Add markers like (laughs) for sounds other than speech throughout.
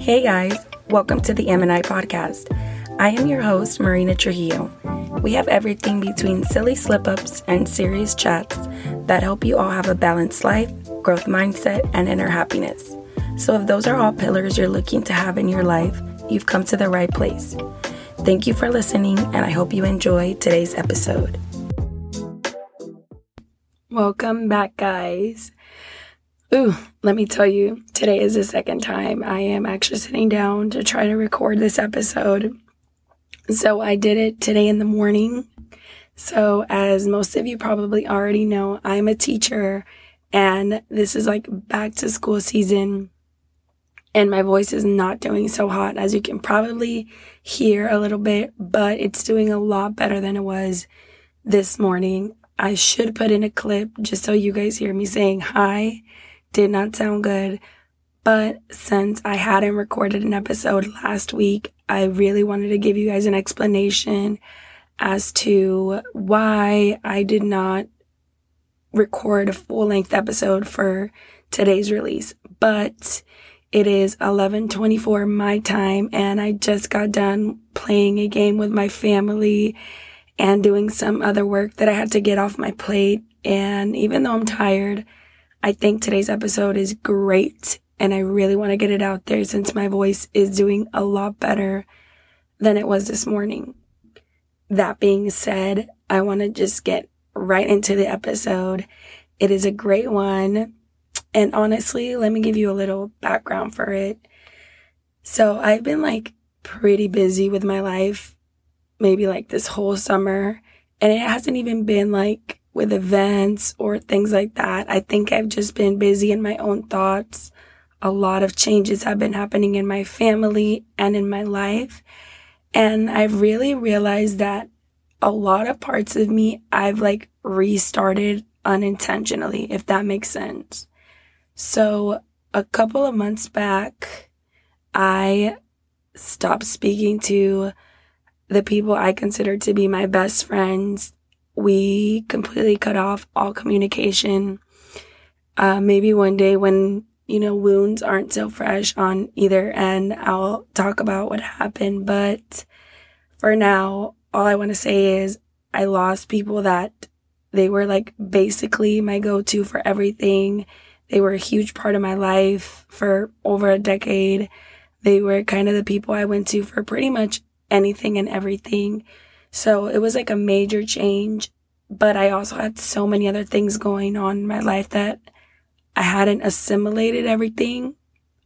Hey guys, welcome to the M&I podcast. I am your host, Marina Trujillo. We have everything between silly slip ups and serious chats that help you all have a balanced life, growth mindset, and inner happiness. So, if those are all pillars you're looking to have in your life, you've come to the right place. Thank you for listening, and I hope you enjoy today's episode. Welcome back, guys. Ooh, let me tell you, today is the second time I am actually sitting down to try to record this episode. So I did it today in the morning. So, as most of you probably already know, I'm a teacher and this is like back to school season and my voice is not doing so hot as you can probably hear a little bit, but it's doing a lot better than it was this morning. I should put in a clip just so you guys hear me saying hi. Did not sound good. But since I hadn't recorded an episode last week, I really wanted to give you guys an explanation as to why I did not record a full length episode for today's release. But it is 11:24 my time and I just got done playing a game with my family and doing some other work that I had to get off my plate and even though I'm tired, I think today's episode is great and I really want to get it out there since my voice is doing a lot better than it was this morning. That being said, I want to just get right into the episode. It is a great one. And honestly, let me give you a little background for it. So I've been like pretty busy with my life, maybe like this whole summer. And it hasn't even been like with events or things like that. I think I've just been busy in my own thoughts. A lot of changes have been happening in my family and in my life. And I've really realized that a lot of parts of me I've like restarted unintentionally, if that makes sense. So, a couple of months back, I stopped speaking to the people I considered to be my best friends. We completely cut off all communication. Uh, maybe one day when, you know, wounds aren't so fresh on either end, I'll talk about what happened. But for now, all I want to say is I lost people that they were like basically my go to for everything they were a huge part of my life for over a decade. They were kind of the people I went to for pretty much anything and everything. So it was like a major change. But I also had so many other things going on in my life that I hadn't assimilated everything.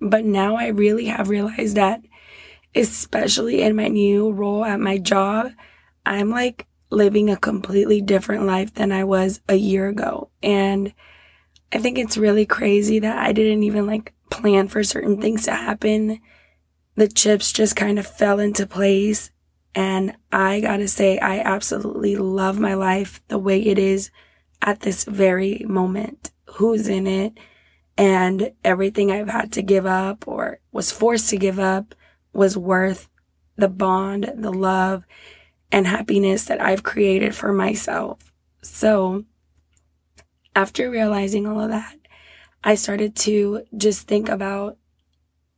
But now I really have realized that, especially in my new role at my job, I'm like living a completely different life than I was a year ago. And I think it's really crazy that I didn't even like plan for certain things to happen. The chips just kind of fell into place. And I gotta say, I absolutely love my life the way it is at this very moment. Who's in it? And everything I've had to give up or was forced to give up was worth the bond, the love, and happiness that I've created for myself. So after realizing all of that, I started to just think about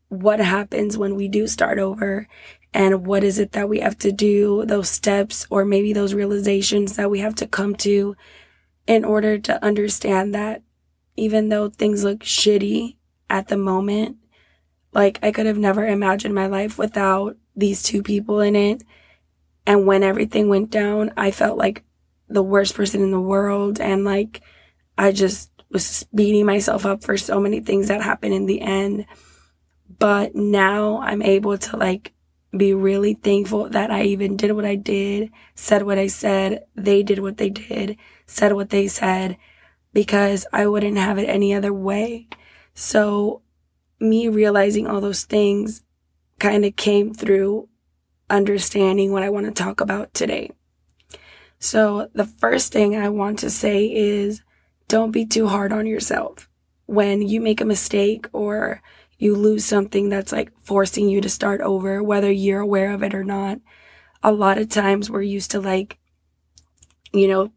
what happens when we do start over and what is it that we have to do, those steps or maybe those realizations that we have to come to in order to understand that even though things look shitty at the moment, like I could have never imagined my life without these two people in it. And when everything went down, I felt like the worst person in the world and like I just was beating myself up for so many things that happened in the end. But now I'm able to like be really thankful that I even did what I did, said what I said, they did what they did, said what they said, because I wouldn't have it any other way. So me realizing all those things kind of came through understanding what I want to talk about today. So the first thing I want to say is don't be too hard on yourself. When you make a mistake or you lose something that's like forcing you to start over, whether you're aware of it or not, a lot of times we're used to like, you know,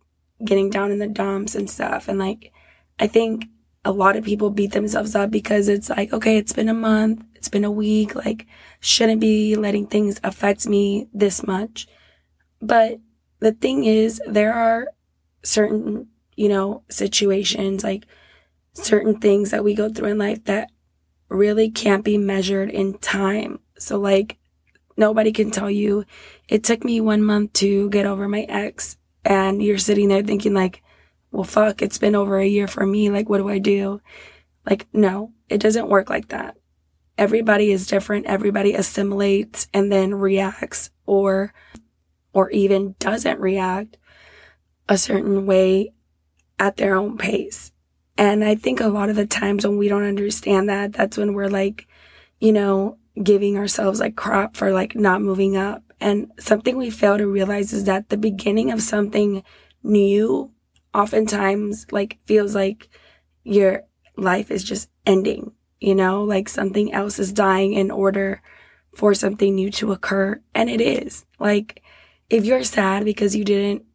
getting down in the dumps and stuff. And like, I think a lot of people beat themselves up because it's like, okay, it's been a month. It's been a week. Like, shouldn't be letting things affect me this much. But the thing is, there are certain, you know, situations, like certain things that we go through in life that really can't be measured in time. So, like, nobody can tell you it took me one month to get over my ex. And you're sitting there thinking, like, well, fuck, it's been over a year for me. Like, what do I do? Like, no, it doesn't work like that. Everybody is different. Everybody assimilates and then reacts or, or even doesn't react a certain way at their own pace. And I think a lot of the times when we don't understand that, that's when we're like, you know, giving ourselves like crap for like not moving up. And something we fail to realize is that the beginning of something new oftentimes like feels like your life is just ending, you know, like something else is dying in order for something new to occur. And it is like, if you're sad because you didn't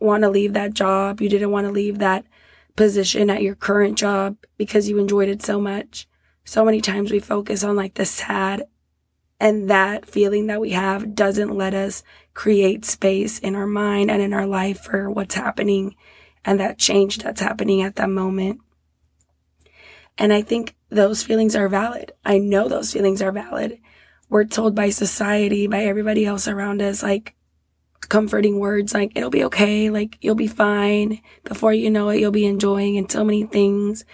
want to leave that job, you didn't want to leave that position at your current job because you enjoyed it so much. So many times we focus on like the sad and that feeling that we have doesn't let us create space in our mind and in our life for what's happening and that change that's happening at that moment. And I think those feelings are valid. I know those feelings are valid. We're told by society, by everybody else around us, like, comforting words like it'll be okay, like you'll be fine. Before you know it, you'll be enjoying and so many things.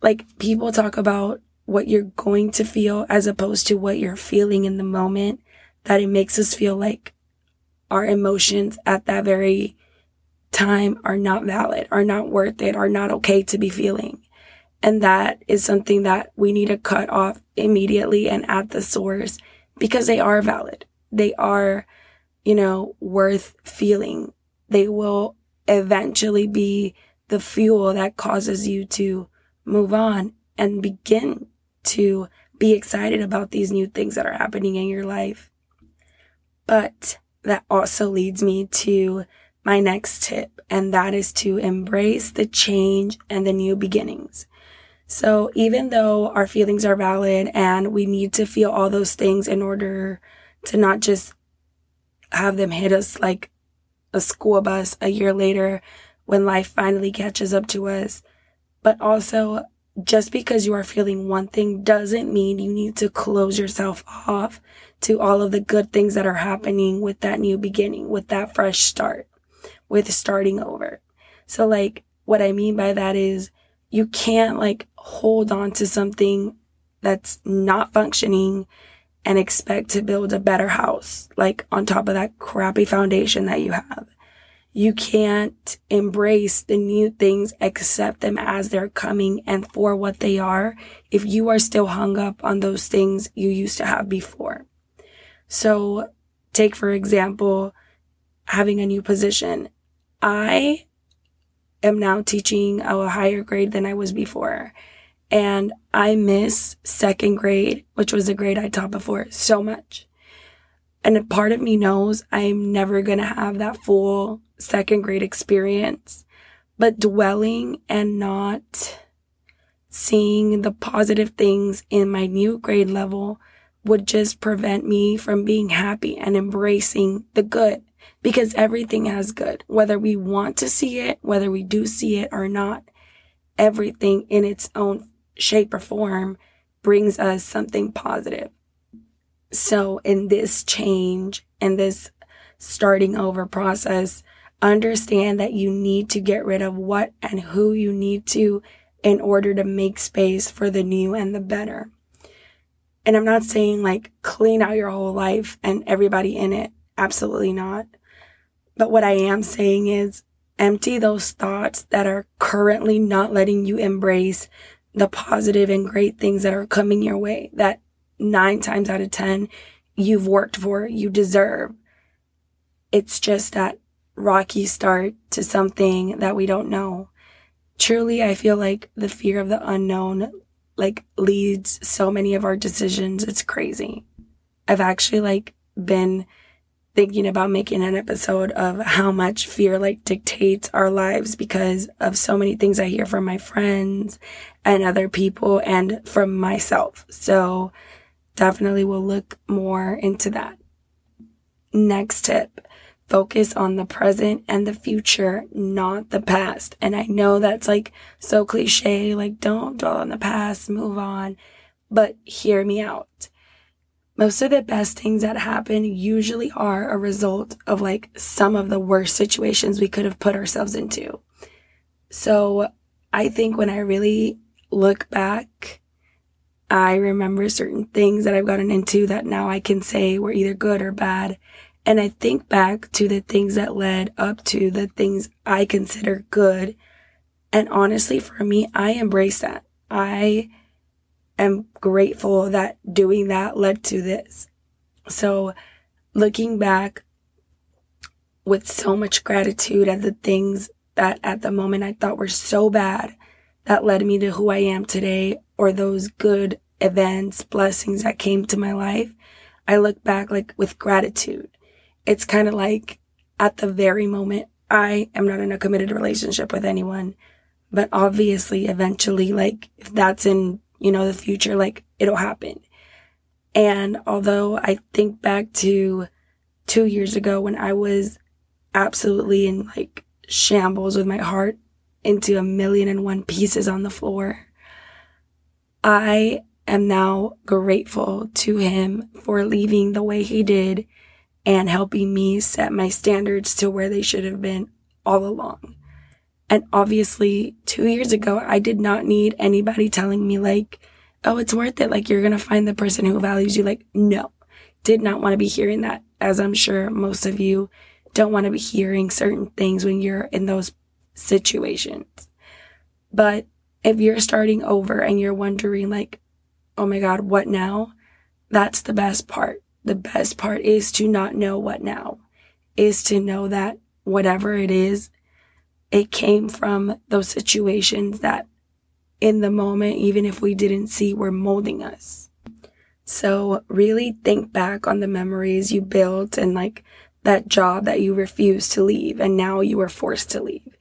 Like people talk about what you're going to feel as opposed to what you're feeling in the moment that it makes us feel like our emotions at that very time are not valid, are not worth it, are not okay to be feeling. And that is something that we need to cut off immediately and at the source because they are valid. They are you know, worth feeling. They will eventually be the fuel that causes you to move on and begin to be excited about these new things that are happening in your life. But that also leads me to my next tip, and that is to embrace the change and the new beginnings. So even though our feelings are valid and we need to feel all those things in order to not just have them hit us like a school bus a year later when life finally catches up to us. But also, just because you are feeling one thing doesn't mean you need to close yourself off to all of the good things that are happening with that new beginning, with that fresh start, with starting over. So, like, what I mean by that is you can't like hold on to something that's not functioning and expect to build a better house, like on top of that crappy foundation that you have. You can't embrace the new things, accept them as they're coming and for what they are if you are still hung up on those things you used to have before. So take, for example, having a new position. I am now teaching a higher grade than I was before. And I miss second grade, which was a grade I taught before, so much. And a part of me knows I'm never going to have that full second grade experience. But dwelling and not seeing the positive things in my new grade level would just prevent me from being happy and embracing the good because everything has good, whether we want to see it, whether we do see it or not. Everything in its own shape, or form brings us something positive. So, in this change and this starting over process, understand that you need to get rid of what and who you need to in order to make space for the new and the better. And I'm not saying like clean out your whole life and everybody in it. Absolutely not. But what I am saying is empty those thoughts that are currently not letting you embrace the positive and great things that are coming your way that nine times out of 10 you've worked for, you deserve. It's just that rocky start to something that we don't know. Truly, I feel like the fear of the unknown like leads so many of our decisions. It's crazy. I've actually like been thinking about making an episode of how much fear like dictates our lives because of so many things I hear from my friends and other people and from myself. So definitely will look more into that. Next tip focus on the present and the future, not the past. And I know that's like so cliche, like don't dwell on the past, move on. But hear me out. Most of the best things that happen usually are a result of like some of the worst situations we could have put ourselves into. So I think when I really look back, I remember certain things that I've gotten into that now I can say were either good or bad. And I think back to the things that led up to the things I consider good. And honestly, for me, I embrace that. I am grateful that doing that led to this. So looking back with so much gratitude at the things that at the moment I thought were so bad that led me to who I am today or those good events, blessings that came to my life, I look back like with gratitude. It's kind of like at the very moment I am not in a committed relationship with anyone, but obviously eventually like if that's in, you know, the future, like it'll happen. And although I think back to two years ago when I was absolutely in like shambles with my heart into a million and one pieces on the floor. I am now grateful to him for leaving the way he did and helping me set my standards to where they should have been all along. And obviously, two years ago, I did not need anybody telling me, like, oh, it's worth it. Like, you're going to find the person who values you. Like, no, did not want to be hearing that, as I'm sure most of you don't want to be hearing certain things when you're in those situations. But if you're starting over and you're wondering, like, oh my God, what now? That's the best part. The best part is to not know what now, is to know that whatever it is, it came from those situations that in the moment, even if we didn't see, were molding us. So really think back on the memories you built and like that job that you refused to leave and now you were forced to leave.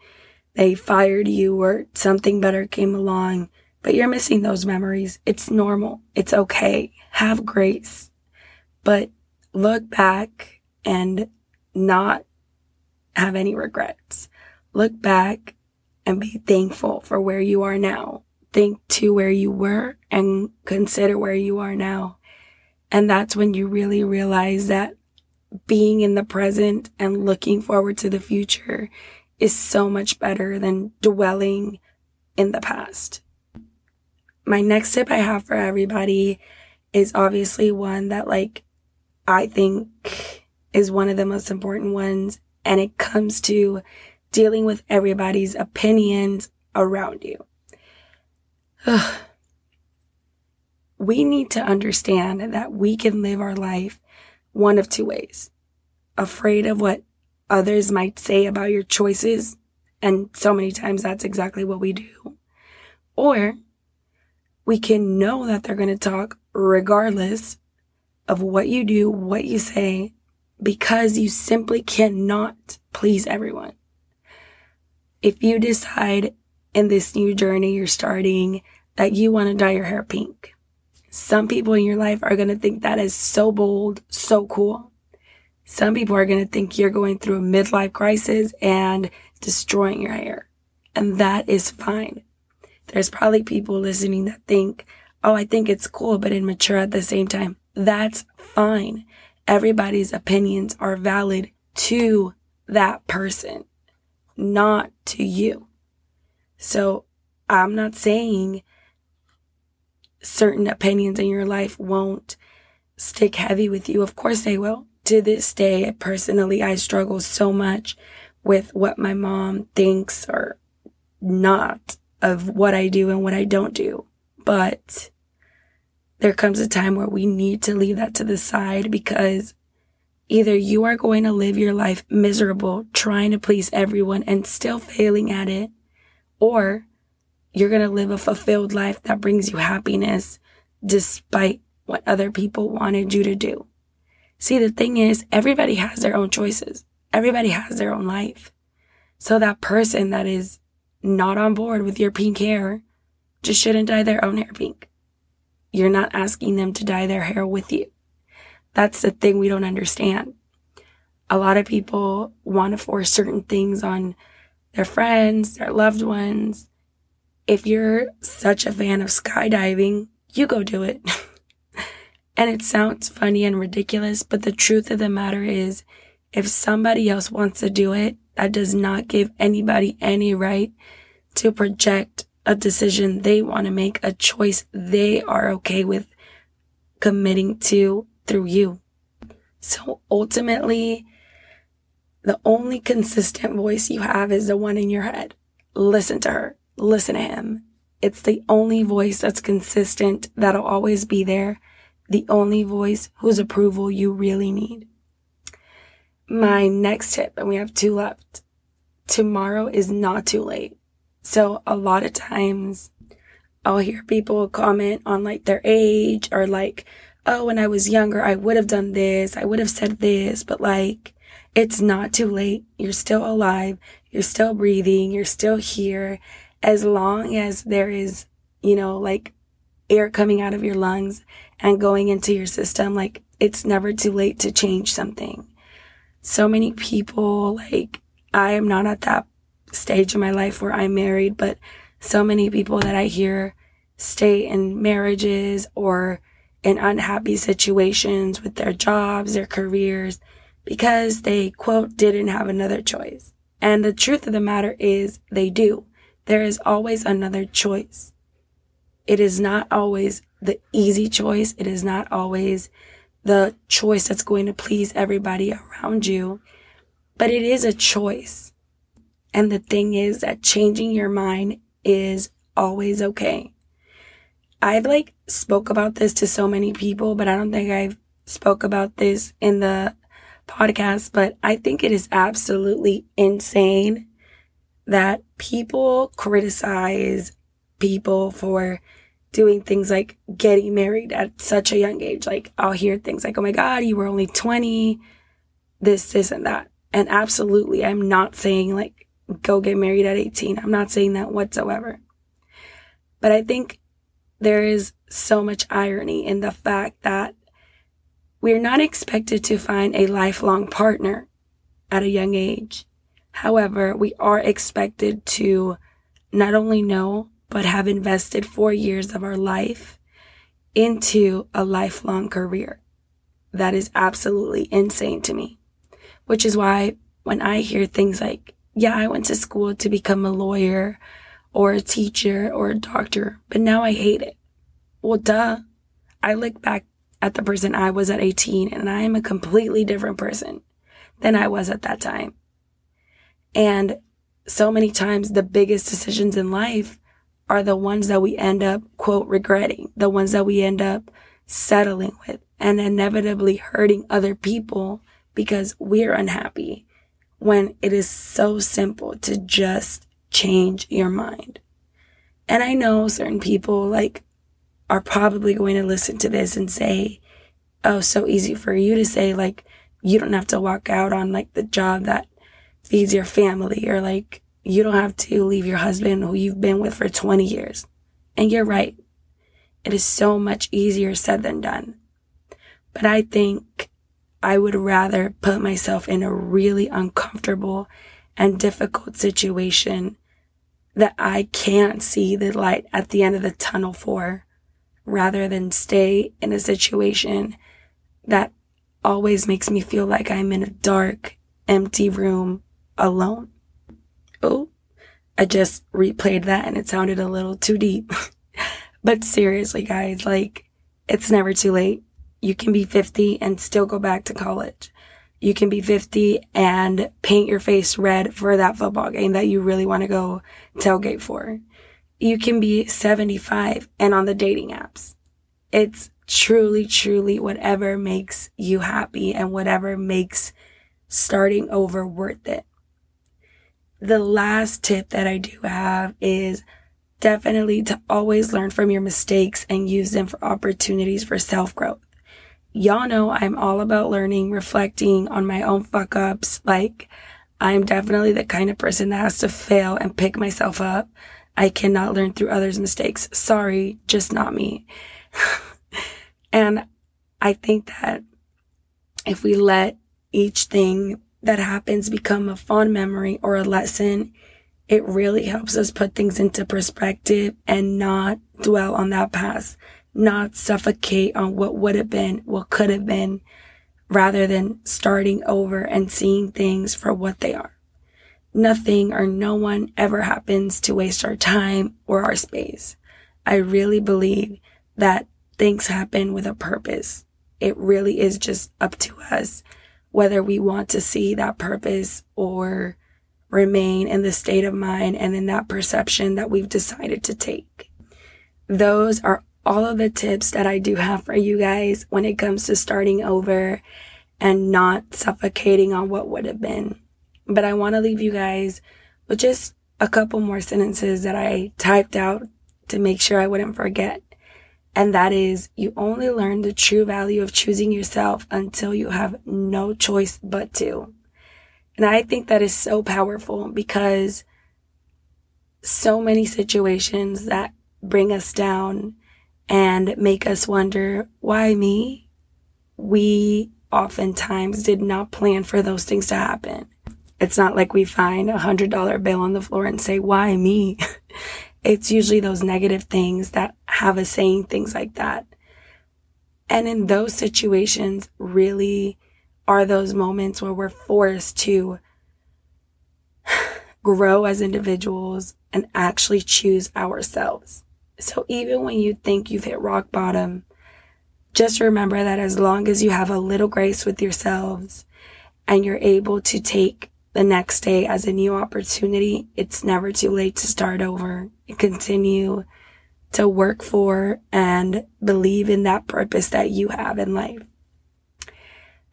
They fired you or something better came along, but you're missing those memories. It's normal. It's okay. Have grace. But look back and not have any regrets. Look back and be thankful for where you are now. Think to where you were and consider where you are now. And that's when you really realize that being in the present and looking forward to the future is so much better than dwelling in the past. My next tip I have for everybody is obviously one that like I think is one of the most important ones and it comes to dealing with everybody's opinions around you. Ugh. We need to understand that we can live our life one of two ways afraid of what others might say about your choices. And so many times that's exactly what we do. Or we can know that they're going to talk regardless of what you do, what you say, because you simply cannot please everyone. If you decide in this new journey you're starting that you want to dye your hair pink, some people in your life are going to think that is so bold, so cool. Some people are going to think you're going through a midlife crisis and destroying your hair. And that is fine. There's probably people listening that think, oh, I think it's cool, but immature at the same time. That's fine. Everybody's opinions are valid to that person, not to you. So I'm not saying certain opinions in your life won't stick heavy with you. Of course they will. To this day, personally, I struggle so much with what my mom thinks or not of what I do and what I don't do. But there comes a time where we need to leave that to the side because either you are going to live your life miserable trying to please everyone and still failing at it, or you're going to live a fulfilled life that brings you happiness despite what other people wanted you to do. See, the thing is, everybody has their own choices. Everybody has their own life. So that person that is not on board with your pink hair just shouldn't dye their own hair pink. you're not asking them to dye their hair with you. That's the thing we don't understand. A lot of people want to force certain things on their friends, their loved ones. If you're such a fan of skydiving, you go do it. (laughs) and it sounds funny and ridiculous, but the truth of the matter is, if somebody else wants to do it, that does not give anybody any right to project a decision they want to make, a choice they are okay with committing to through you. So ultimately, the only consistent voice you have is the one in your head. Listen to her. Listen to him. It's the only voice that's consistent that'll always be there. The only voice whose approval you really need. My next tip, and we have two left. Tomorrow is not too late. So a lot of times I'll hear people comment on like their age or like, oh, when I was younger, I would have done this. I would have said this, but like, it's not too late. You're still alive. You're still breathing. You're still here. As long as there is, you know, like air coming out of your lungs and going into your system, like it's never too late to change something. So many people, like, I am not at that stage in my life where I'm married, but so many people that I hear stay in marriages or in unhappy situations with their jobs, their careers, because they, quote, didn't have another choice. And the truth of the matter is they do. There is always another choice. It is not always the easy choice. It is not always the choice that's going to please everybody around you, but it is a choice. And the thing is that changing your mind is always okay. I've like spoke about this to so many people, but I don't think I've spoke about this in the podcast, but I think it is absolutely insane that people criticize people for doing things like getting married at such a young age. Like I'll hear things like, Oh my God, you were only 20, this, and that. And absolutely, I'm not saying like go get married at 18. I'm not saying that whatsoever. But I think there is so much irony in the fact that we're not expected to find a lifelong partner at a young age. However, we are expected to not only know, but have invested four years of our life into a lifelong career. That is absolutely insane to me, which is why when I hear things like yeah, I went to school to become a lawyer or a teacher or a doctor, but now I hate it. Well, duh. I look back at the person I was at 18 and I am a completely different person than I was at that time. And so many times the biggest decisions in life are the ones that we end up, quote, regretting, the ones that we end up settling with and inevitably hurting other people because we're unhappy when it is so simple to just change your mind. And I know certain people like are probably going to listen to this and say, Oh, so easy for you to say, like, you don't have to walk out on like the job that feeds your family or like you don't have to leave your husband who you've been with for 20 years. And you're right. It is so much easier said than done. But I think I would rather put myself in a really uncomfortable and difficult situation that I can't see the light at the end of the tunnel for rather than stay in a situation that always makes me feel like I'm in a dark, empty room alone. Oh, I just replayed that and it sounded a little too deep. (laughs) but seriously, guys, like, it's never too late. You can be 50 and still go back to college. You can be 50 and paint your face red for that football game that you really want to go tailgate for. You can be 75 and on the dating apps. It's truly, truly whatever makes you happy and whatever makes starting over worth it. The last tip that I do have is definitely to always learn from your mistakes and use them for opportunities for self growth y'all know I'm all about learning, reflecting on my own fuck ups. Like, I'm definitely the kind of person that has to fail and pick myself up. I cannot learn through others' mistakes. Sorry, just not me. (laughs) and I think that if we let each thing that happens become a fond memory or a lesson, it really helps us put things into perspective and not dwell on that past, not suffocate on what would have been, what could have been, rather than starting over and seeing things for what they are. Nothing or no one ever happens to waste our time or our space. I really believe that things happen with a purpose. It really is just up to us whether we want to see that purpose or remain in the state of mind and in that perception that we've decided to take. Those are all of the tips that I do have for you guys when it comes to starting over and not suffocating on what would have been. But I want to leave you guys with just a couple more sentences that I typed out to make sure I wouldn't forget. And that is, you only learn the true value of choosing yourself until you have no choice but to. And I think that is so powerful because so many situations that bring us down and make us wonder, why me? We oftentimes did not plan for those things to happen. It's not like we find a hundred dollar bill on the floor and say, why me? (laughs) it's usually those negative things that have us saying things like that. And in those situations, really are those moments where we're forced to (sighs) grow as individuals and actually choose ourselves. So even when you think you've hit rock bottom, just remember that as long as you have a little grace with yourselves and you're able to take the next day as a new opportunity, it's never too late to start over and continue to work for and believe in that purpose that you have in life.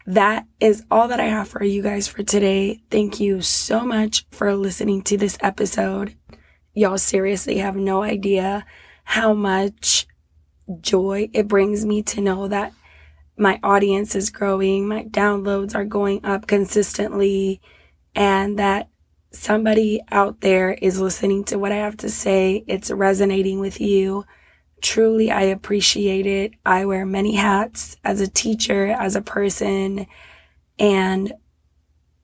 That is all that I have for you guys for today. Thank you so much for listening to this episode. Y'all seriously have no idea how much joy it brings me to know that my audience is growing, my downloads are going up consistently, and that somebody out there is listening to what I have to say. It's resonating with you. Truly, I appreciate it. I wear many hats as a teacher, as a person, and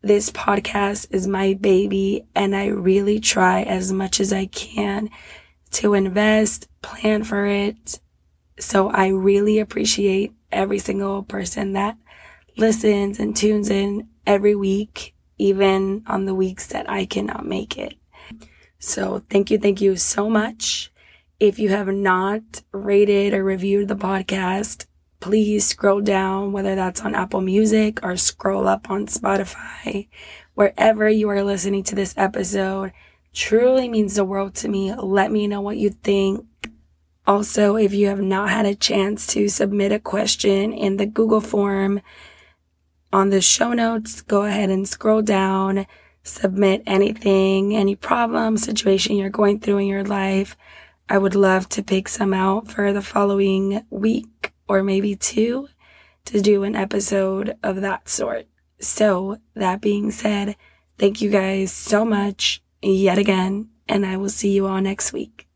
this podcast is my baby, and I really try as much as I can to invest, plan for it, so I really appreciate every single person that listens and tunes in every week, even on the weeks that I cannot make it. So thank you. Thank you so much. If you have not rated or reviewed the podcast, please scroll down, whether that's on Apple Music or scroll up on Spotify, wherever you are listening to this episode. Truly means the world to me. Let me know what you think. Also, if you have not had a chance to submit a question in the Google form on the show notes, go ahead and scroll down, submit anything, any problem, situation you're going through in your life. I would love to pick some out for the following week or maybe two to do an episode of that sort. So, that being said, thank you guys so much yet again, and I will see you all next week.